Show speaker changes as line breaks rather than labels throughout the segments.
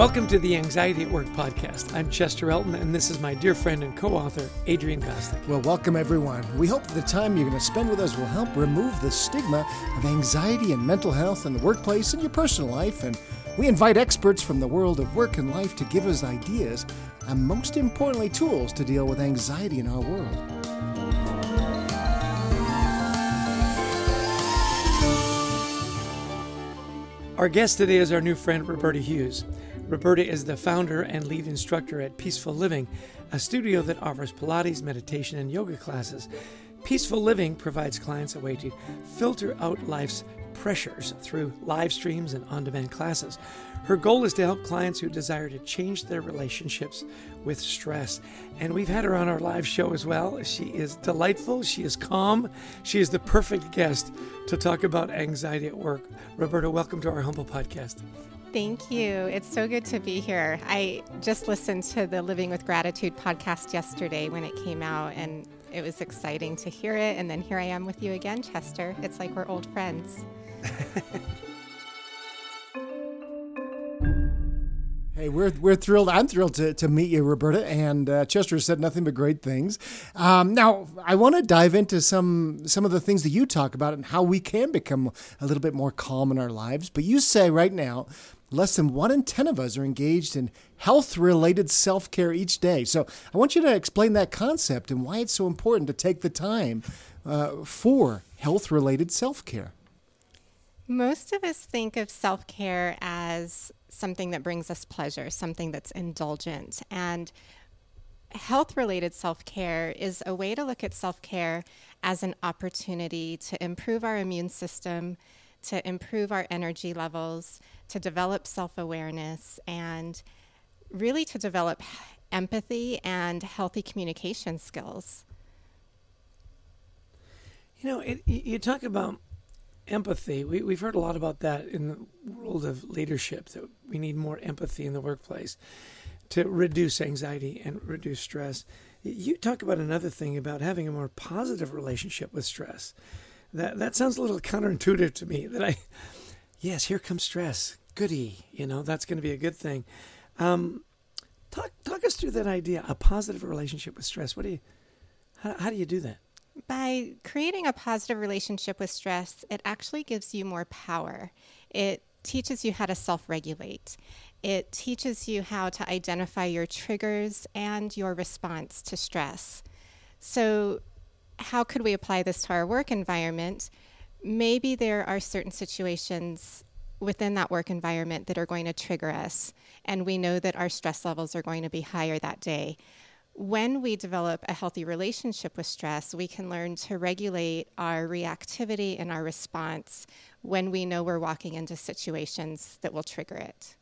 Welcome to the Anxiety at Work podcast. I'm Chester Elton, and this is my dear friend and co author, Adrian Gostick.
Well, welcome everyone. We hope that the time you're going to spend with us will help remove the stigma of anxiety and mental health in the workplace and your personal life. And we invite experts from the world of work and life to give us ideas and, most importantly, tools to deal with anxiety in our world.
Our guest today is our new friend, Roberta Hughes. Roberta is the founder and lead instructor at Peaceful Living, a studio that offers Pilates, meditation, and yoga classes. Peaceful Living provides clients a way to filter out life's pressures through live streams and on demand classes. Her goal is to help clients who desire to change their relationships with stress. And we've had her on our live show as well. She is delightful, she is calm, she is the perfect guest to talk about anxiety at work. Roberta, welcome to our humble podcast.
Thank you. It's so good to be here. I just listened to the Living with Gratitude podcast yesterday when it came out, and it was exciting to hear it. And then here I am with you again, Chester. It's like we're old friends.
Hey, we're, we're thrilled. I'm thrilled to, to meet you, Roberta. And uh, Chester said nothing but great things. Um, now, I want to dive into some some of the things that you talk about and how we can become a little bit more calm in our lives. But you say right now, less than one in 10 of us are engaged in health related self care each day. So I want you to explain that concept and why it's so important to take the time uh, for health related self care.
Most of us think of self care as something that brings us pleasure, something that's indulgent. And health related self care is a way to look at self care as an opportunity to improve our immune system, to improve our energy levels, to develop self awareness, and really to develop empathy and healthy communication skills.
You know, it, you talk about empathy. We, we've heard a lot about that in the world of leadership, that we need more empathy in the workplace to reduce anxiety and reduce stress. You talk about another thing about having a more positive relationship with stress. That that sounds a little counterintuitive to me. That I, yes, here comes stress. Goody, you know that's going to be a good thing. Um, talk talk us through that idea, a positive relationship with stress. What do you, how, how do you do that?
By creating a positive relationship with stress, it actually gives you more power. It teaches you how to self regulate. It teaches you how to identify your triggers and your response to stress. So, how could we apply this to our work environment? Maybe there are certain situations within that work environment that are going to trigger us, and we know that our stress levels are going to be higher that day when we develop a healthy relationship with stress, we can learn to regulate our reactivity and our response when we know we're walking into situations that will trigger it.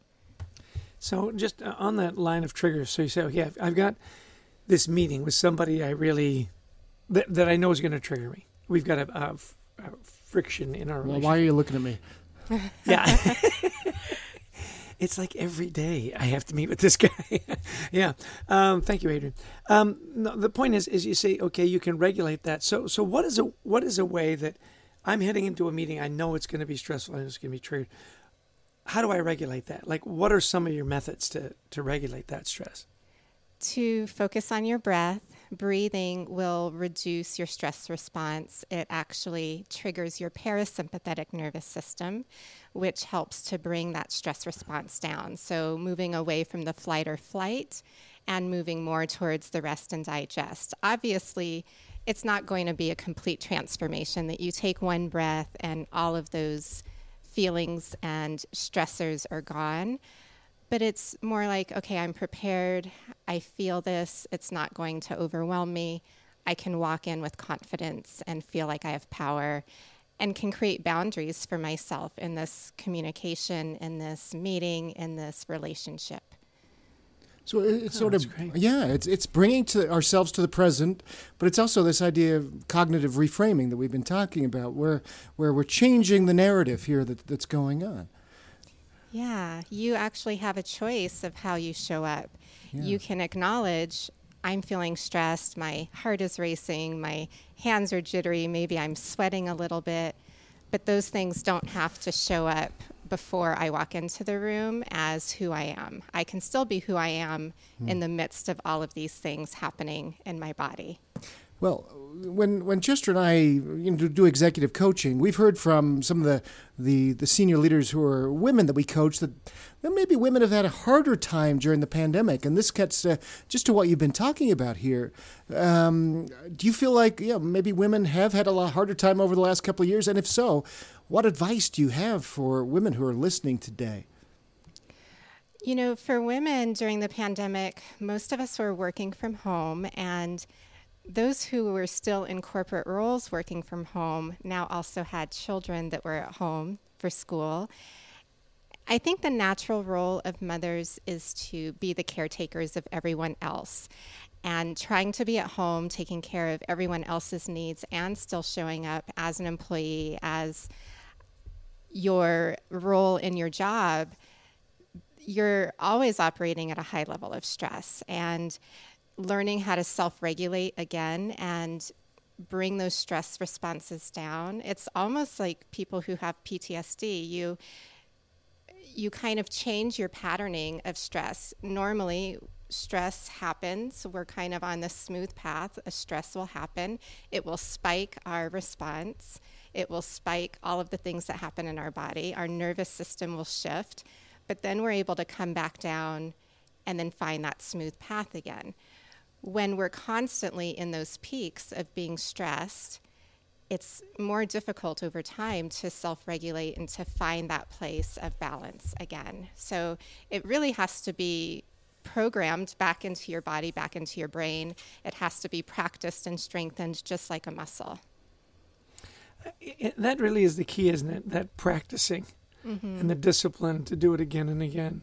So, just uh, on that line of triggers, so you say, okay, I've got this meeting with somebody I really, that, that I know is going to trigger me. We've got a, a, a friction in our
well, Why are you looking at me?
yeah. it's like every day I have to meet with this guy. yeah. Um, thank you, Adrian. Um, no, the point is, is you say, okay, you can regulate that. So, so what is a what is a way that I'm heading into a meeting? I know it's going to be stressful and it's going to be triggered. How do I regulate that? Like, what are some of your methods to to regulate that stress?
To focus on your breath. Breathing will reduce your stress response. It actually triggers your parasympathetic nervous system, which helps to bring that stress response down. So, moving away from the flight or flight and moving more towards the rest and digest. Obviously, it's not going to be a complete transformation that you take one breath and all of those feelings and stressors are gone. But it's more like, okay, I'm prepared. I feel this. It's not going to overwhelm me. I can walk in with confidence and feel like I have power and can create boundaries for myself in this communication, in this meeting, in this relationship.
So it's
oh,
sort of
great.
yeah, it's it's bringing to ourselves to the present, but it's also this idea of cognitive reframing that we've been talking about, where where we're changing the narrative here that, that's going on.
Yeah, you actually have a choice of how you show up. Yeah. You can acknowledge I'm feeling stressed, my heart is racing, my hands are jittery, maybe I'm sweating a little bit. but those things don't have to show up before I walk into the room as who I am. I can still be who I am mm. in the midst of all of these things happening in my body.
Well, when when Chester and I you know, do executive coaching, we've heard from some of the, the, the senior leaders who are women that we coach that, that maybe women have had a harder time during the pandemic, and this gets uh, just to what you've been talking about here. Um, do you feel like yeah maybe women have had a lot harder time over the last couple of years, and if so, what advice do you have for women who are listening today?
You know, for women during the pandemic, most of us were working from home and those who were still in corporate roles working from home now also had children that were at home for school. I think the natural role of mothers is to be the caretakers of everyone else and trying to be at home, taking care of everyone else's needs, and still showing up as an employee, as your role in your job. You're always operating at a high level of stress. And learning how to self regulate again and bring those stress responses down. It's almost like people who have PTSD. You you kind of change your patterning of stress. Normally, stress happens. We're kind of on the smooth path. A stress will happen. It will spike our response. It will spike all of the things that happen in our body. Our nervous system will shift, but then we're able to come back down and then find that smooth path again when we're constantly in those peaks of being stressed, it's more difficult over time to self regulate and to find that place of balance again. So it really has to be programmed back into your body, back into your brain. It has to be practiced and strengthened just like a muscle.
That really is the key, isn't it? That practicing mm-hmm. and the discipline to do it again and again.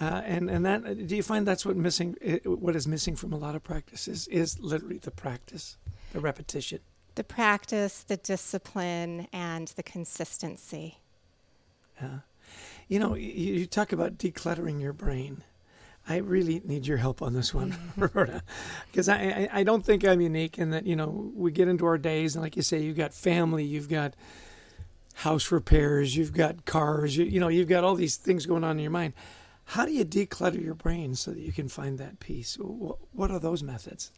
Uh, and and that do you find that's what missing what is missing from a lot of practices is literally the practice, the repetition,
the practice, the discipline, and the consistency.
Yeah, you know, you, you talk about decluttering your brain. I really need your help on this one, Roberta, because I, I, I don't think I'm unique in that you know we get into our days and like you say, you've got family, you've got house repairs, you've got cars, you, you know, you've got all these things going on in your mind. How do you declutter your brain so that you can find that peace? What are those methods?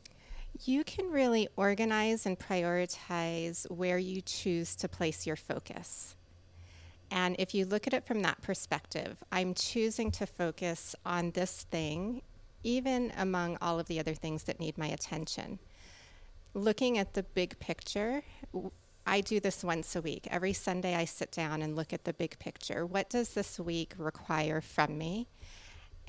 You can really organize and prioritize where you choose to place your focus. And if you look at it from that perspective, I'm choosing to focus on this thing, even among all of the other things that need my attention. Looking at the big picture, I do this once a week. Every Sunday, I sit down and look at the big picture. What does this week require from me?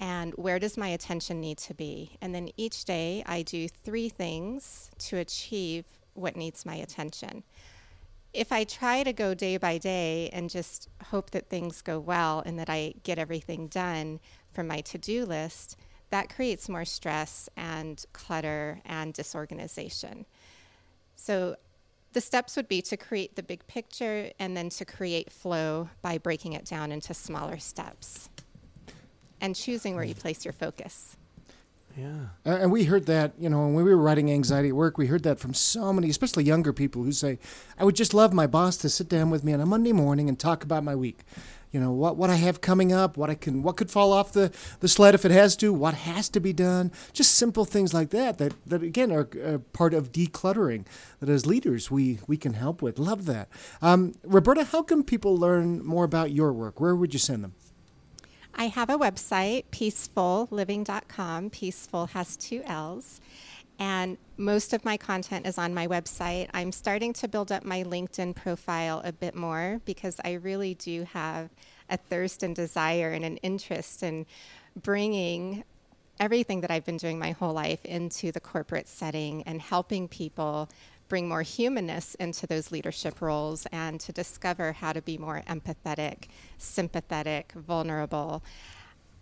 and where does my attention need to be? And then each day I do three things to achieve what needs my attention. If I try to go day by day and just hope that things go well and that I get everything done from my to do list, that creates more stress and clutter and disorganization. So, the steps would be to create the big picture and then to create flow by breaking it down into smaller steps and choosing where you mm. place your focus.
Yeah.
And we heard that, you know, when we were writing Anxiety at Work, we heard that from so many, especially younger people who say, I would just love my boss to sit down with me on a Monday morning and talk about my week. You know, what, what I have coming up, what I can what could fall off the, the sled if it has to, what has to be done. Just simple things like that that, that again are uh, part of decluttering that as leaders we, we can help with. Love that. Um, Roberta, how can people learn more about your work? Where would you send them?
I have a website, peacefullliving.com. Peaceful has two L's. And most of my content is on my website. I'm starting to build up my LinkedIn profile a bit more because I really do have a thirst and desire and an interest in bringing everything that I've been doing my whole life into the corporate setting and helping people bring more humanness into those leadership roles and to discover how to be more empathetic, sympathetic, vulnerable,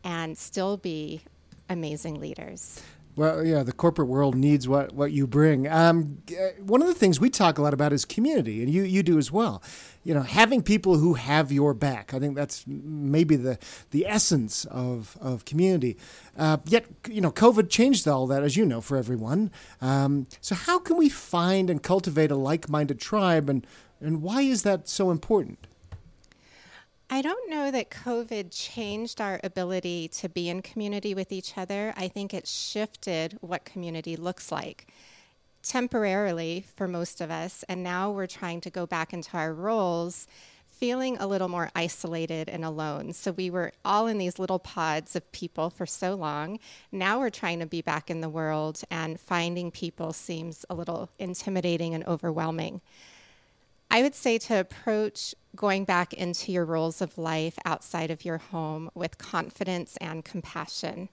and still be amazing leaders.
Well, yeah, the corporate world needs what, what you bring. Um, one of the things we talk a lot about is community, and you, you do as well. You know, having people who have your back. I think that's maybe the, the essence of, of community. Uh, yet, you know, COVID changed all that, as you know, for everyone. Um, so, how can we find and cultivate a like minded tribe? And And why is that so important?
I don't know that COVID changed our ability to be in community with each other. I think it shifted what community looks like temporarily for most of us. And now we're trying to go back into our roles feeling a little more isolated and alone. So we were all in these little pods of people for so long. Now we're trying to be back in the world, and finding people seems a little intimidating and overwhelming. I would say to approach going back into your roles of life outside of your home with confidence and compassion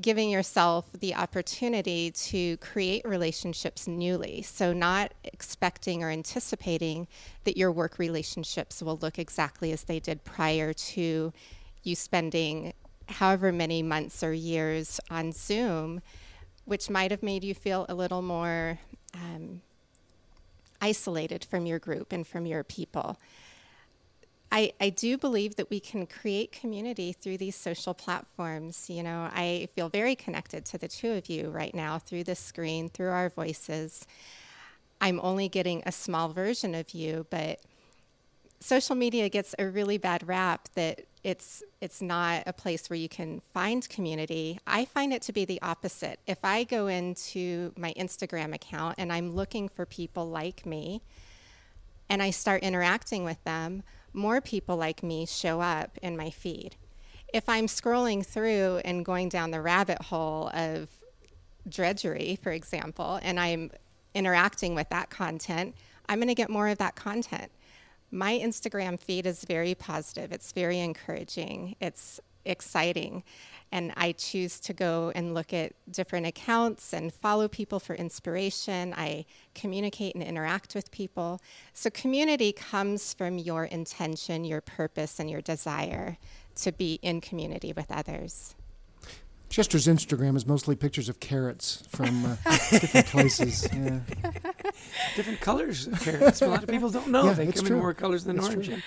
giving yourself the opportunity to create relationships newly. So, not expecting or anticipating that your work relationships will look exactly as they did prior to you spending however many months or years on Zoom, which might have made you feel a little more um, isolated from your group and from your people. I, I do believe that we can create community through these social platforms. You know, I feel very connected to the two of you right now through the screen, through our voices. I'm only getting a small version of you, but social media gets a really bad rap that it's it's not a place where you can find community. I find it to be the opposite. If I go into my Instagram account and I'm looking for people like me and I start interacting with them, more people like me show up in my feed. If I'm scrolling through and going down the rabbit hole of drudgery, for example, and I'm interacting with that content, I'm going to get more of that content. My Instagram feed is very positive, it's very encouraging, it's exciting and I choose to go and look at different accounts and follow people for inspiration. I communicate and interact with people. So, community comes from your intention, your purpose, and your desire to be in community with others.
Chester's Instagram is mostly pictures of carrots from uh, different places. Yeah.
Different colors of carrots. A lot of people don't know
Yeah,
they come
true.
in more colors than
It's
orange.
true.
And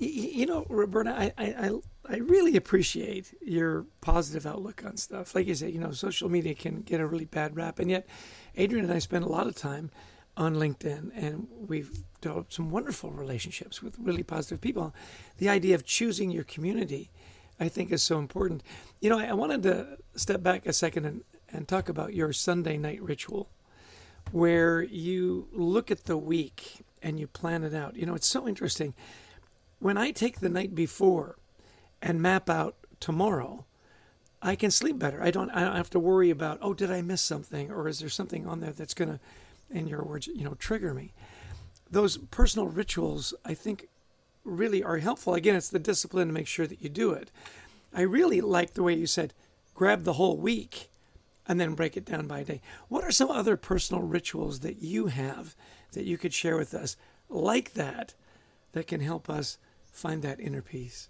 y- y- you know, Roberta, I, I, I, I really appreciate your positive outlook on stuff. Like you say, you know, social media can get a really bad rap, and yet Adrian and I spend a lot of time on LinkedIn, and we've developed some wonderful relationships with really positive people. The idea of choosing your community, I think, is so important. You know, I, I wanted to step back a second and, and talk about your Sunday night ritual, where you look at the week and you plan it out. You know, it's so interesting. When I take the night before and map out tomorrow, I can sleep better. I don't I don't have to worry about, oh, did I miss something or is there something on there that's going to in your words, you know, trigger me. Those personal rituals I think really are helpful. Again, it's the discipline to make sure that you do it. I really like the way you said grab the whole week and then break it down by day. What are some other personal rituals that you have that you could share with us like that that can help us find that inner peace?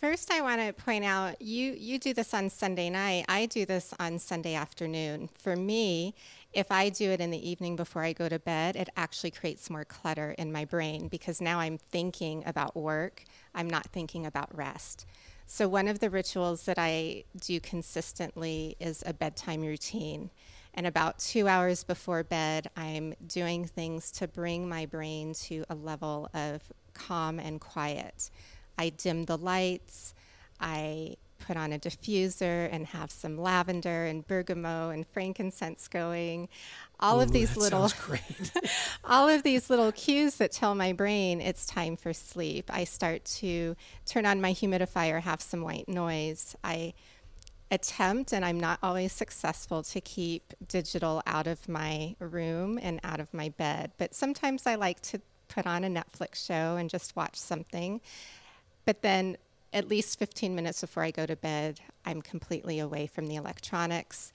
First, I want to point out you you do this on Sunday night. I do this on Sunday afternoon. For me, if I do it in the evening before I go to bed, it actually creates more clutter in my brain because now I'm thinking about work. I'm not thinking about rest. So one of the rituals that I do consistently is a bedtime routine. And about two hours before bed, I'm doing things to bring my brain to a level of calm and quiet. I dim the lights. I put on a diffuser and have some lavender and bergamot and frankincense going. All of these little all of these little cues that tell my brain it's time for sleep. I start to turn on my humidifier, have some white noise. I attempt, and I'm not always successful, to keep digital out of my room and out of my bed. But sometimes I like to put on a Netflix show and just watch something. But then, at least 15 minutes before I go to bed, I'm completely away from the electronics.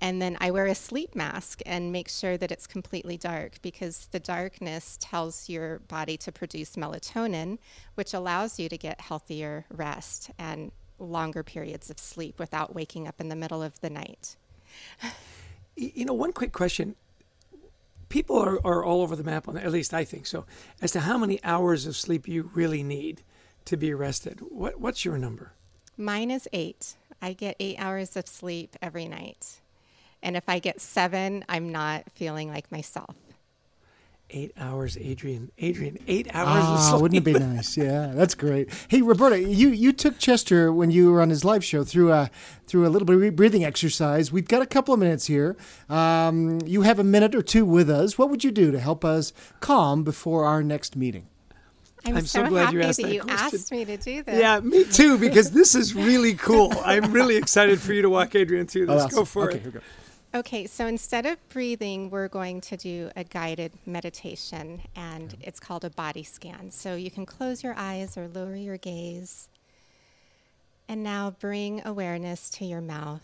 And then I wear a sleep mask and make sure that it's completely dark because the darkness tells your body to produce melatonin, which allows you to get healthier rest and longer periods of sleep without waking up in the middle of the night.
You know, one quick question. People are, are all over the map on at least I think so, as to how many hours of sleep you really need to be rested. What, what's your number?
Mine is eight. I get eight hours of sleep every night. And if I get seven, I'm not feeling like myself.
Eight hours, Adrian. Adrian, eight hours.
Ah, wouldn't it be nice? Yeah, that's great. Hey, Roberta, you, you took Chester when you were on his live show through a through a little bit of breathing exercise. We've got a couple of minutes here. Um, you have a minute or two with us. What would you do to help us calm before our next meeting?
I'm,
I'm so
so,
glad
happy
you asked
that
that
you
question.
asked me to do this.
Yeah, me too, because this is really cool. I'm really excited for you to walk Adrian through this.
Oh,
Go for
okay,
it.
here we go.
Okay, so instead of breathing, we're going to do a guided meditation, and it's called a body scan. So you can close your eyes or lower your gaze. And now bring awareness to your mouth.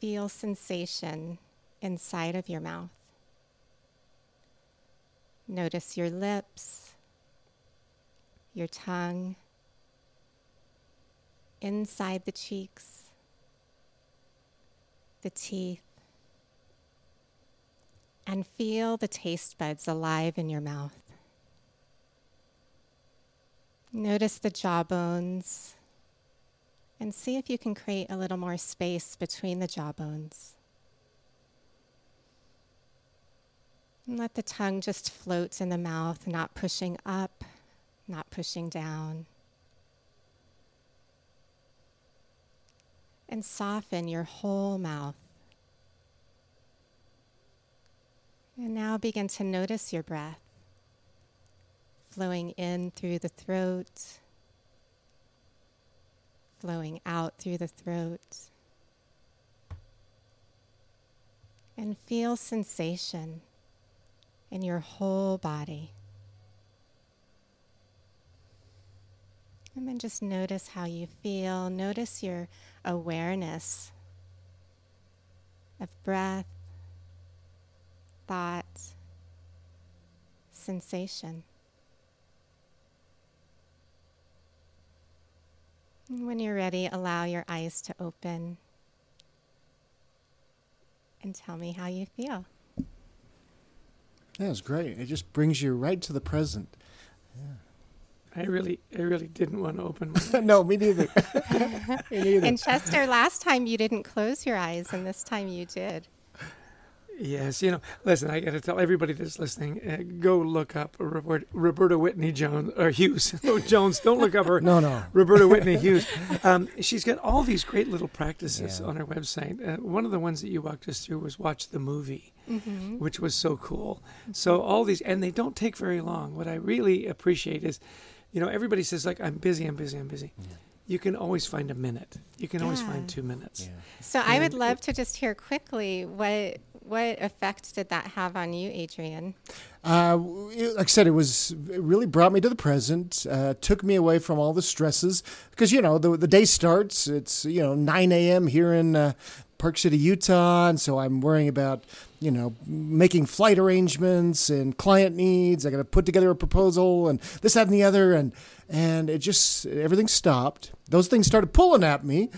Feel sensation inside of your mouth. Notice your lips, your tongue, inside the cheeks the teeth, and feel the taste buds alive in your mouth. Notice the jawbones and see if you can create a little more space between the jawbones. And let the tongue just float in the mouth, not pushing up, not pushing down. and soften your whole mouth. And now begin to notice your breath flowing in through the throat, flowing out through the throat. And feel sensation in your whole body. And then just notice how you feel. Notice your awareness of breath, thought, sensation. And when you're ready, allow your eyes to open and tell me how you feel.
That was great. It just brings you right to the present. Yeah.
I really, I really didn't want to open my.
no, me neither. me neither.
And Chester, last time you didn't close your eyes, and this time you did.
Yes, you know, listen, I got to tell everybody that's listening, uh, go look up Robert, Roberta Whitney Jones, or Hughes. no, Jones, don't look up her.
no, no.
Roberta Whitney Hughes. Um, she's got all these great little practices
Yeah.
on her website. Uh, one of the ones that you walked us through was watch the movie,
Mm-hmm.
which was so cool. So all these, and they don't take very long. What I really appreciate is, you know, everybody says like, I'm busy, I'm busy, I'm busy. You can always find a minute. You can always find two minutes.
Yeah.
So I would
And
love to just hear quickly what what effect did that have on you, Adrian?
Uh, like I said, it was it really brought me to the present. Uh, took me away from all the stresses because you know the the day starts. It's you know 9 a.m. here in uh, Park City, Utah, and so I'm worrying about you know making flight arrangements and client needs. I got to put together a proposal and this, that, and the other, and and it just everything stopped. Those things started pulling at me,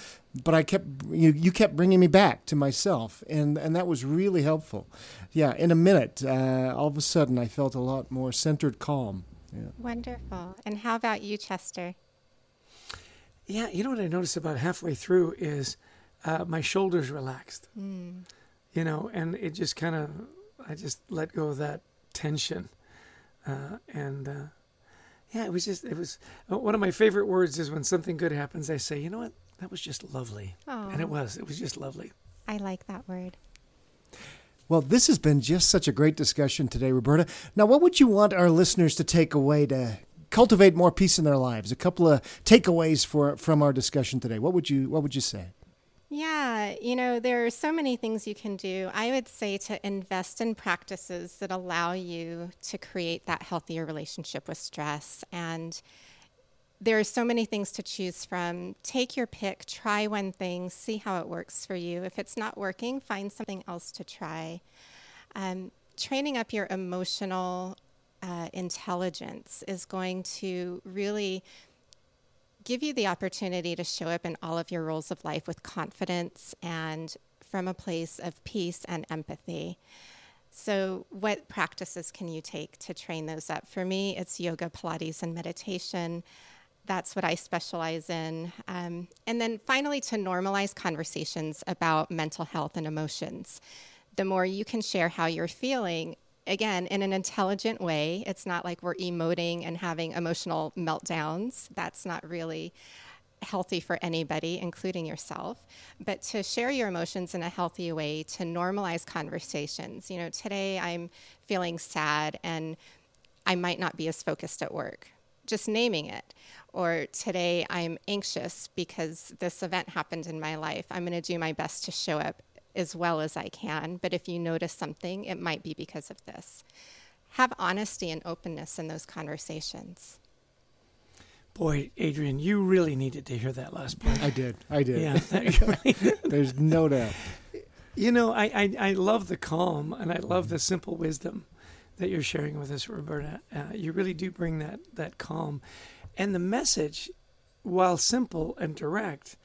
but I kept you you kept bringing me back to myself, and and that was really helpful. Yeah, in a minute, uh, all of a sudden, I felt a lot more centered, calm. Yeah.
Wonderful. And how about you, Chester?
Yeah, you know what I noticed about halfway through is uh, my shoulders relaxed. You know, and it just kind of, I just let go of that tension, uh, and uh, yeah, it was just, it was uh, one of my favorite words is when something good happens. I say, you know what, that was just lovely, and it was, it was just lovely.
I like that word.
Well, this has been just such a great discussion today, Roberta. Now, what would you want our listeners to take away to cultivate more peace in their lives? A couple of takeaways for from our discussion today. What would you What would you say?
Yeah, you know, there are so many things you can do. I would say to invest in practices that allow you to create that healthier relationship with stress. And there are so many things to choose from. Take your pick, try one thing, see how it works for you. If it's not working, find something else to try. Um, training up your emotional uh, intelligence is going to really give you the opportunity to show up in all of your roles of life with confidence and from a place of peace and empathy. So, what practices can you take to train those up? For me, it's yoga, Pilates, and meditation. That's what I specialize in. Um, and then finally, to normalize conversations about mental health and emotions. The more you can share how you're feeling, again, in an intelligent way. It's not like we're emoting and having emotional meltdowns. That's not really healthy for anybody, including yourself, but to share your emotions in a healthy way, to normalize conversations. You know, today I'm feeling sad and I might not be as focused at work. Just naming it. Or today I'm anxious because this event happened in my life. I'm going to do my best to show up as well as I can. But if you notice something, it might be because of this. Have honesty and openness in those conversations.
Boy, Adrian, you really needed to hear that last part.
I did. I did.
Yeah.
There's no doubt.
You know, I, I, I, love the calm and I love the simple wisdom that you're sharing with us, Roberta. Uh, you really do bring that, that calm. And the message, while simple and direct,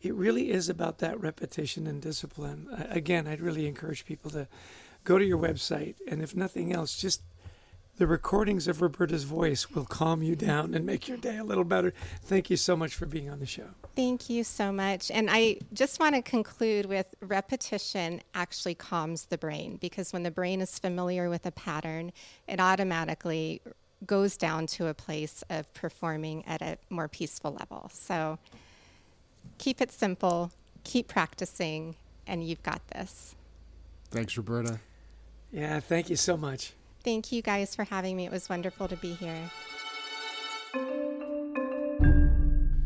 it really is about that repetition and discipline. Again, I'd really encourage people to go to your website and, if nothing else, just the recordings of Roberta's voice will calm you down and make your day a little better. Thank you so much for being on the show.
Thank you so much. And I just want to conclude with repetition actually calms the brain because when the brain is familiar with a pattern, it automatically goes down to a place of performing at a more peaceful level. So keep it simple, keep practicing, and you've got this.
Thanks, Roberta.
Yeah, thank you so much.
Thank you guys for having me. It was wonderful to be here.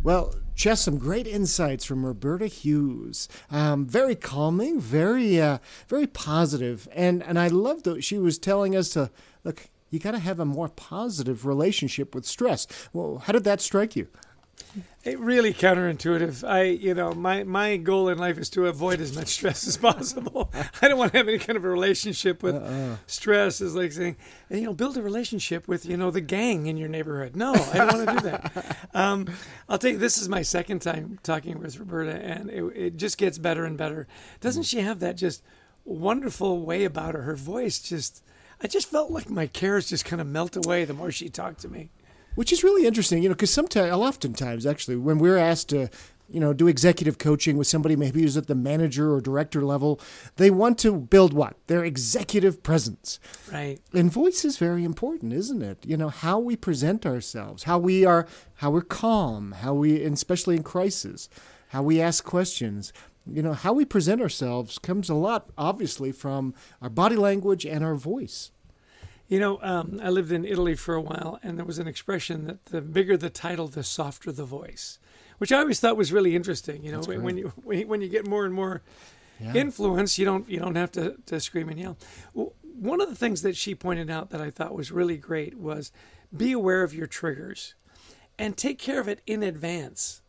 Well, just some great insights from Roberta Hughes. Um, very calming, very, uh, very positive, and and I loved that she was telling us to look. You got to have a more positive relationship with stress. Well, how did that strike you?
It really counterintuitive. I, you know, my my goal in life is to avoid as much stress as possible. I don't want to have any kind of a relationship with uh-uh. stress. Is like saying, you know, build a relationship with you know the gang in your neighborhood. No, I don't want to do that. Um, I'll tell you, this is my second time talking with Roberta, and it, it just gets better and better. Doesn't she have that just wonderful way about her? Her voice just. I just felt like my cares just kind of melt away the more she talked to me.
Which is really interesting, you know, because sometimes, oftentimes, actually, when we're asked to, you know, do executive coaching with somebody maybe who's at the manager or director level, they want to build what? Their executive presence.
Right.
And voice is very important, isn't it? You know, how we present ourselves, how we are, how we're calm, how we, especially in crisis, how we ask questions. You know, how we present ourselves comes a lot, obviously, from our body language and our voice.
You know, um, I lived in Italy for a while, and there was an expression that the bigger the title, the softer the voice, which I always thought was really interesting. You know, when you when you get more and more yeah. influence, you don't you don't have to, to scream and yell. Well, one of the things that she pointed out that I thought was really great was be aware of your triggers and take care of it in advance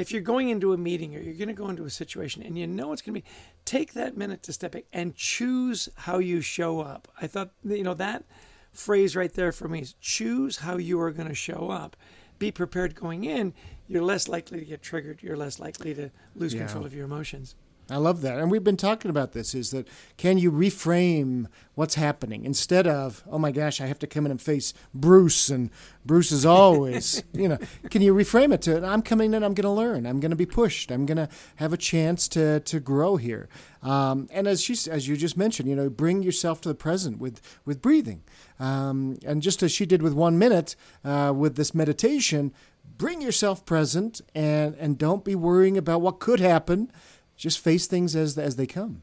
if you're going into a meeting or you're going to go into a situation and you know it's going to be, take that minute to step back and choose how you show up. I thought, you know, that phrase right there for me is choose how you are going to show up. Be prepared going in. You're less likely to get triggered. You're less likely to lose yeah. control of your emotions.
I love that. And we've been talking about this is that can you reframe what's happening instead of, oh my gosh, I have to come in and face Bruce and Bruce is always, you know, can you reframe it to, I'm coming in, I'm going to learn, I'm going to be pushed, I'm going to have a chance to, to grow here. Um, and as she, as you just mentioned, you know, bring yourself to the present with, with breathing. Um, and just as she did with one minute uh, with this meditation, bring yourself present and, and don't be worrying about what could happen just face things as as they come.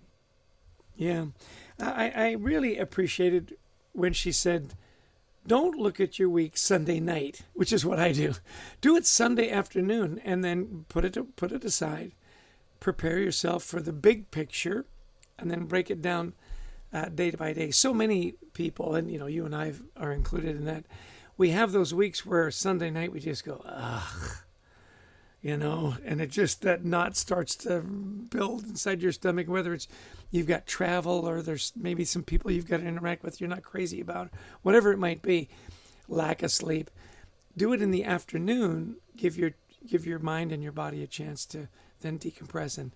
Yeah, I, I really appreciated when she said, "Don't look at your week Sunday night," which is what I do. Do it Sunday afternoon, and then put it put it aside. Prepare yourself for the big picture, and then break it down uh, day by day. So many people, and you know, you and I are included in that. We have those weeks where Sunday night we just go, ugh you know, and it just that knot starts to build inside your stomach, whether it's you've got travel or there's maybe some people you've got to interact with you're not crazy about, whatever it might be, lack of sleep. Do it in the afternoon, give your give your mind and your body a chance to then decompress and,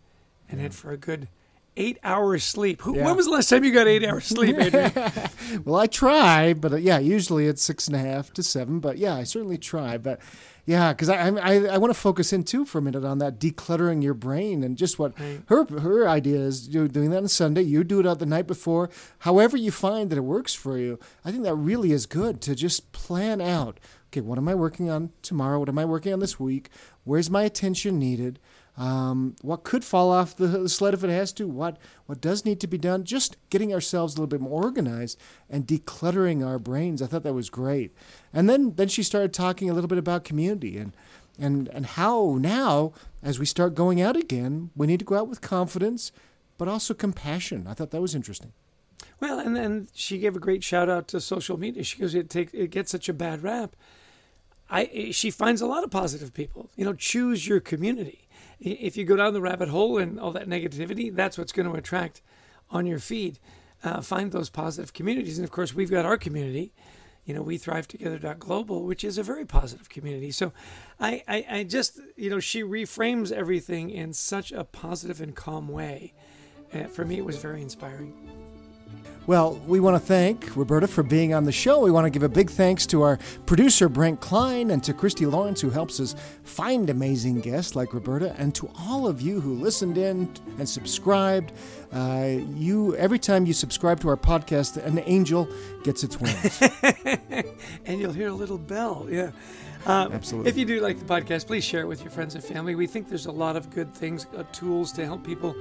and head for a good eight hours sleep. Who,
Yeah.
When was the last time you got eight hours sleep, Adrian?
Well, I try, but uh, yeah, usually it's six and a half to seven. But yeah, I certainly try. But yeah, because I I, I want to focus in too for a minute on that decluttering your brain and just what
Right.
her her idea is. You're doing that on Sunday. You do it out the night before. However you find that it works for you, I think that really is good to just plan out. Okay, what am I working on tomorrow? What am I working on this week? Where's my attention needed? Um, what could fall off the, sled if it has to? What what does need to be done? Just getting ourselves a little bit more organized and decluttering our brains. I thought that was great. And then then she started talking a little bit about community and and and how now as we start going out again, we need to go out with confidence, but also compassion. I thought that was interesting.
Well, and then she gave a great shout out to social media. She goes, "It takes it gets such a bad rap." I she finds a lot of positive people. You know, choose your community. If you go down the rabbit hole and all that negativity, that's what's going to attract on your feed. Uh, find those positive communities, and of course, we've got our community. You know, we thrive together global, which is a very positive community. So, I, I, I just, you know, she reframes everything in such a positive and calm way. Uh, for me, it was very inspiring.
Well, we want to thank Roberta for being on the show. We want to give a big thanks to our producer, Brent Klein, and to Christy Lawrence, who helps us find amazing guests like Roberta, and to all of you who listened in and subscribed. Uh, you Every time you subscribe to our podcast, an angel gets its wings.
and you'll hear a little bell. Yeah. Um,
Absolutely.
If you do like the podcast, please share it with your friends and family. We think there's a lot of good things, uh, tools to help people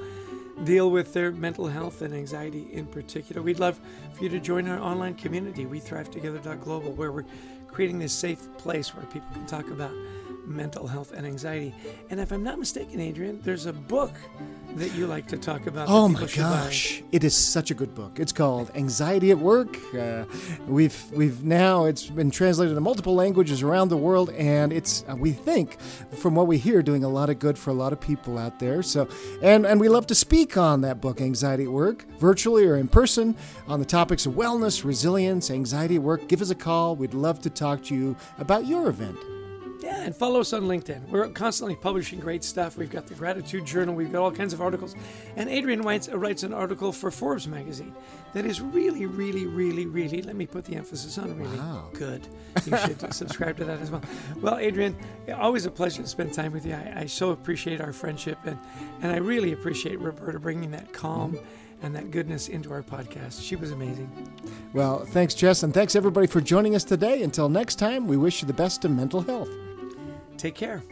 deal with their mental health and anxiety in particular. We'd love for you to join our online community, we thrive together.global, where we're creating this safe place where people can talk about mental health and anxiety. And if I'm not mistaken, Adrian, there's a book that you like to talk about.
Oh my gosh, it is such a good book. It's called Anxiety at Work. Uh, we've we've now it's been translated to multiple languages around the world, and it's uh, we think from what we hear doing a lot of good for a lot of people out there. So and and we love to speak on that book, Anxiety at Work, virtually or in person, on the topics of wellness, resilience, anxiety at work. Give us a call. We'd love to talk to you about your event.
Yeah, and follow us on LinkedIn. We're constantly publishing great stuff. We've got the Gratitude Journal, we've got all kinds of articles. And Adrian writes, uh, writes an article for Forbes magazine that is really, really, really, really, let me put the emphasis on really
Wow.
good. You should subscribe to that as well. Well, Adrian, always a pleasure to spend time with you. I, I so appreciate our friendship, and, and I really appreciate Roberta bringing that calm and that goodness into our podcast. She was amazing.
Well, thanks, Jess, and thanks everybody for joining us today. Until next time, we wish you the best of mental health.
Take care.